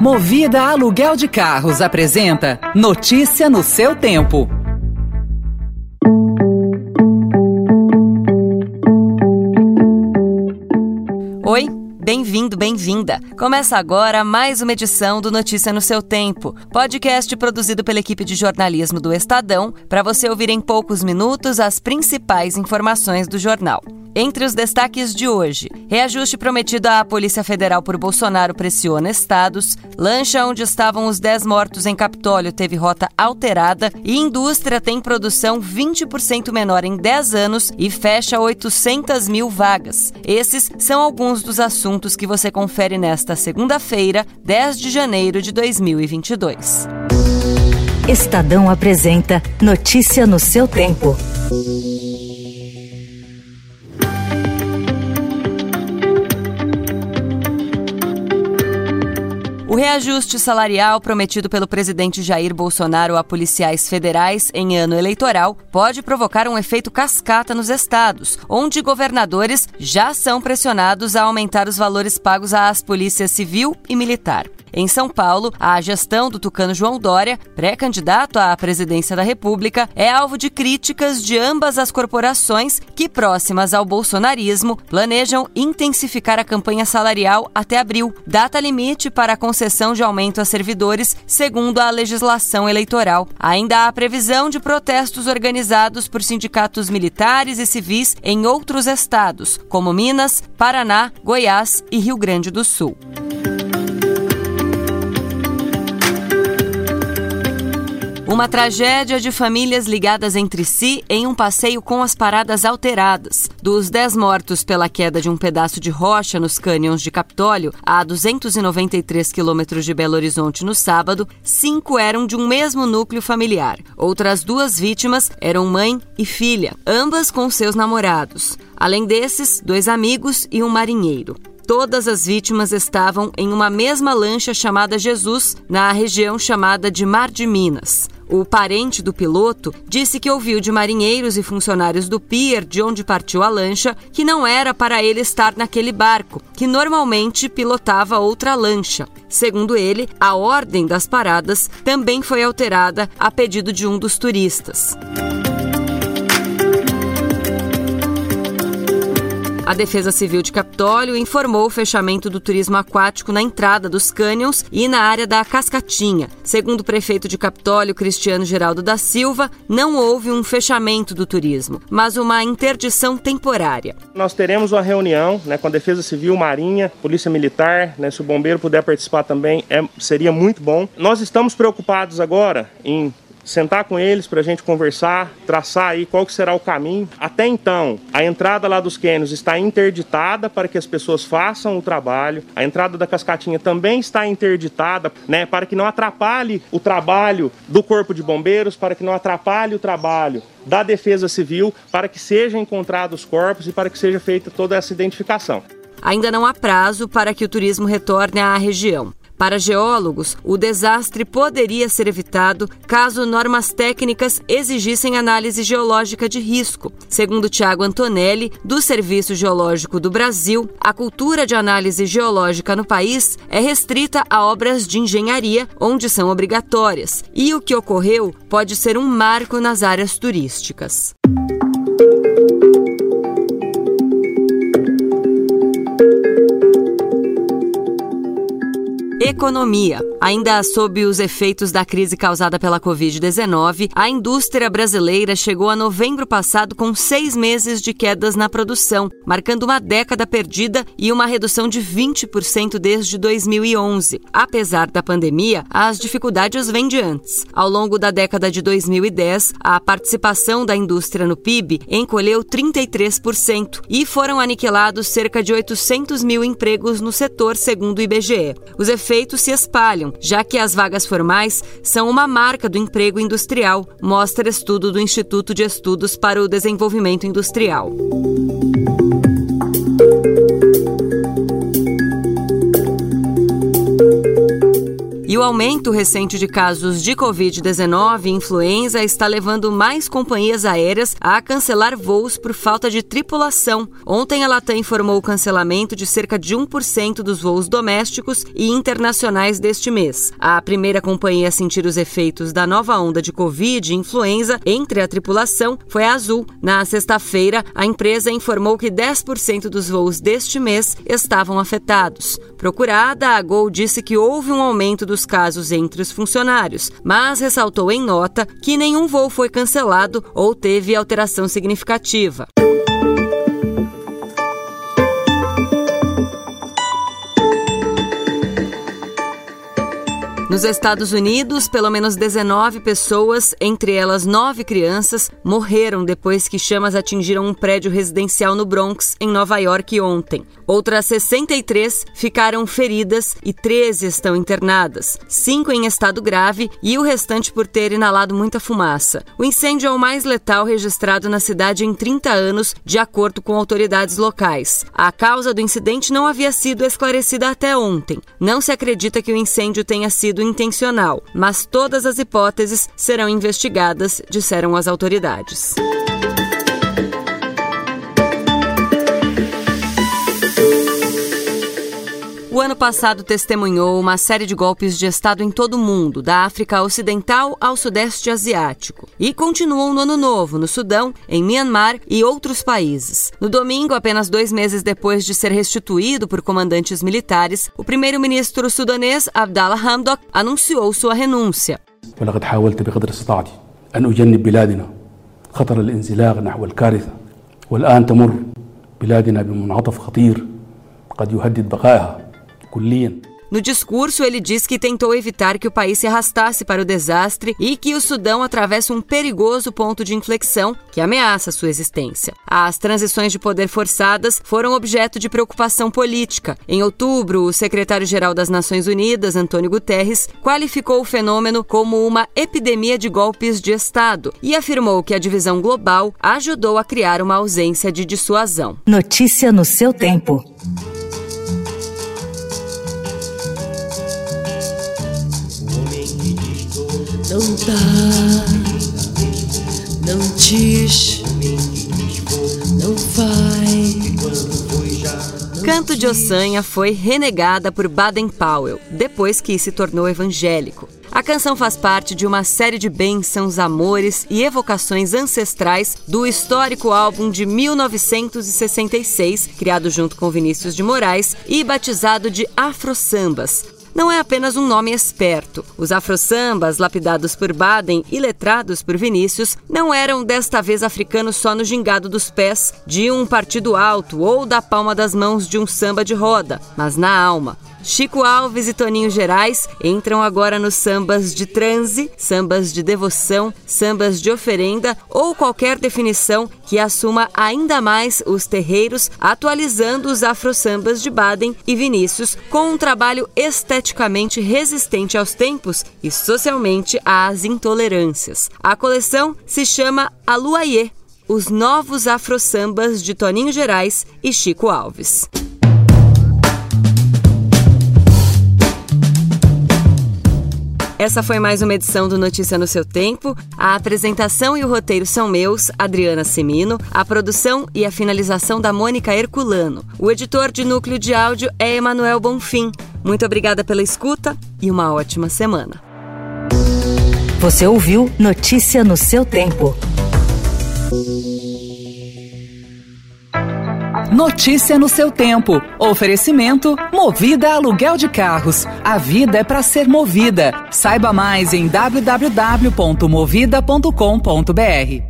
Movida Aluguel de Carros apresenta Notícia no seu tempo. Bem-vindo, bem-vinda. Começa agora mais uma edição do Notícia no seu tempo, podcast produzido pela equipe de jornalismo do Estadão, para você ouvir em poucos minutos as principais informações do jornal. Entre os destaques de hoje, reajuste prometido à Polícia Federal por Bolsonaro pressiona estados, lancha onde estavam os 10 mortos em Capitólio teve rota alterada e indústria tem produção 20% menor em 10 anos e fecha 800 mil vagas. Esses são alguns dos assuntos que você confere nesta segunda-feira, 10 de janeiro de 2022. Estadão apresenta Notícia no seu tempo. O reajuste salarial prometido pelo presidente Jair Bolsonaro a policiais federais em ano eleitoral pode provocar um efeito cascata nos estados, onde governadores já são pressionados a aumentar os valores pagos às polícias civil e militar. Em São Paulo, a gestão do tucano João Dória, pré-candidato à presidência da República, é alvo de críticas de ambas as corporações que, próximas ao bolsonarismo, planejam intensificar a campanha salarial até abril, data limite para a concessão de aumento a servidores, segundo a legislação eleitoral. Ainda há previsão de protestos organizados por sindicatos militares e civis em outros estados, como Minas, Paraná, Goiás e Rio Grande do Sul. Uma tragédia de famílias ligadas entre si em um passeio com as paradas alteradas. Dos 10 mortos pela queda de um pedaço de rocha nos cânions de Capitólio, a 293 quilômetros de Belo Horizonte no sábado, cinco eram de um mesmo núcleo familiar. Outras duas vítimas eram mãe e filha, ambas com seus namorados. Além desses, dois amigos e um marinheiro. Todas as vítimas estavam em uma mesma lancha chamada Jesus, na região chamada de Mar de Minas. O parente do piloto disse que ouviu de marinheiros e funcionários do pier de onde partiu a lancha que não era para ele estar naquele barco, que normalmente pilotava outra lancha. Segundo ele, a ordem das paradas também foi alterada a pedido de um dos turistas. A Defesa Civil de Capitólio informou o fechamento do turismo aquático na entrada dos cânions e na área da Cascatinha. Segundo o prefeito de Capitólio, Cristiano Geraldo da Silva, não houve um fechamento do turismo, mas uma interdição temporária. Nós teremos uma reunião né, com a Defesa Civil, Marinha, Polícia Militar, né, se o bombeiro puder participar também, é, seria muito bom. Nós estamos preocupados agora em sentar com eles para a gente conversar, traçar aí qual que será o caminho. Até então, a entrada lá dos cânions está interditada para que as pessoas façam o trabalho. A entrada da cascatinha também está interditada, né, para que não atrapalhe o trabalho do Corpo de Bombeiros, para que não atrapalhe o trabalho da Defesa Civil, para que sejam encontrados os corpos e para que seja feita toda essa identificação. Ainda não há prazo para que o turismo retorne à região. Para geólogos, o desastre poderia ser evitado caso normas técnicas exigissem análise geológica de risco. Segundo Tiago Antonelli, do Serviço Geológico do Brasil, a cultura de análise geológica no país é restrita a obras de engenharia, onde são obrigatórias, e o que ocorreu pode ser um marco nas áreas turísticas. Economia. Ainda sob os efeitos da crise causada pela Covid-19, a indústria brasileira chegou a novembro passado com seis meses de quedas na produção, marcando uma década perdida e uma redução de 20% desde 2011. Apesar da pandemia, as dificuldades vêm de antes. Ao longo da década de 2010, a participação da indústria no PIB encolheu 33% e foram aniquilados cerca de 800 mil empregos no setor, segundo o IBGE. Os efeitos se espalham, já que as vagas formais são uma marca do emprego industrial, mostra estudo do Instituto de Estudos para o Desenvolvimento Industrial. O aumento recente de casos de Covid-19 e influenza está levando mais companhias aéreas a cancelar voos por falta de tripulação. Ontem, a Latam informou o cancelamento de cerca de 1% dos voos domésticos e internacionais deste mês. A primeira companhia a sentir os efeitos da nova onda de Covid e influenza entre a tripulação foi a Azul. Na sexta-feira, a empresa informou que 10% dos voos deste mês estavam afetados. Procurada, a Gol disse que houve um aumento dos casos entre os funcionários, mas ressaltou em nota que nenhum voo foi cancelado ou teve alteração significativa. Nos Estados Unidos, pelo menos 19 pessoas, entre elas nove crianças, morreram depois que chamas atingiram um prédio residencial no Bronx, em Nova York, ontem. Outras 63 ficaram feridas e 13 estão internadas, cinco em estado grave e o restante por ter inalado muita fumaça. O incêndio é o mais letal registrado na cidade em 30 anos, de acordo com autoridades locais. A causa do incidente não havia sido esclarecida até ontem. Não se acredita que o incêndio tenha sido intencional, mas todas as hipóteses serão investigadas, disseram as autoridades. O ano passado testemunhou uma série de golpes de Estado em todo o mundo, da África Ocidental ao Sudeste Asiático. E continuou no Ano Novo, no Sudão, em Myanmar e outros países. No domingo, apenas dois meses depois de ser restituído por comandantes militares, o primeiro-ministro sudanês Abdallah Hamdok anunciou sua renúncia. والآن تمر بلادنا بمنعطف خطير قد يهدد بقائها كليا no discurso, ele diz que tentou evitar que o país se arrastasse para o desastre e que o Sudão atravessa um perigoso ponto de inflexão que ameaça sua existência. As transições de poder forçadas foram objeto de preocupação política. Em outubro, o secretário-geral das Nações Unidas, Antônio Guterres, qualificou o fenômeno como uma epidemia de golpes de Estado e afirmou que a divisão global ajudou a criar uma ausência de dissuasão. Notícia no seu tempo. Não dá, não diz, não. Canto de Ossanha foi renegada por Baden Powell depois que se tornou evangélico. A canção faz parte de uma série de bênçãos, amores e evocações ancestrais do histórico álbum de 1966, criado junto com Vinícius de Moraes e batizado de Afro Sambas, não é apenas um nome esperto. Os afro-sambas, lapidados por Baden e letrados por Vinícius, não eram desta vez africanos só no gingado dos pés de um partido alto ou da palma das mãos de um samba de roda, mas na alma. Chico Alves e Toninho Gerais entram agora nos sambas de transe, sambas de devoção, sambas de oferenda ou qualquer definição que assuma ainda mais os terreiros, atualizando os afro-sambas de Baden e Vinícius com um trabalho esteticamente resistente aos tempos e socialmente às intolerâncias. A coleção se chama Aluaiê, os novos afro-sambas de Toninho Gerais e Chico Alves. Essa foi mais uma edição do Notícia no seu tempo. A apresentação e o roteiro são meus, Adriana Semino, a produção e a finalização da Mônica Herculano. O editor de núcleo de áudio é Emanuel Bonfim. Muito obrigada pela escuta e uma ótima semana. Você ouviu Notícia no seu tempo. Notícia no seu tempo. Oferecimento Movida Aluguel de Carros. A vida é para ser movida. Saiba mais em www.movida.com.br.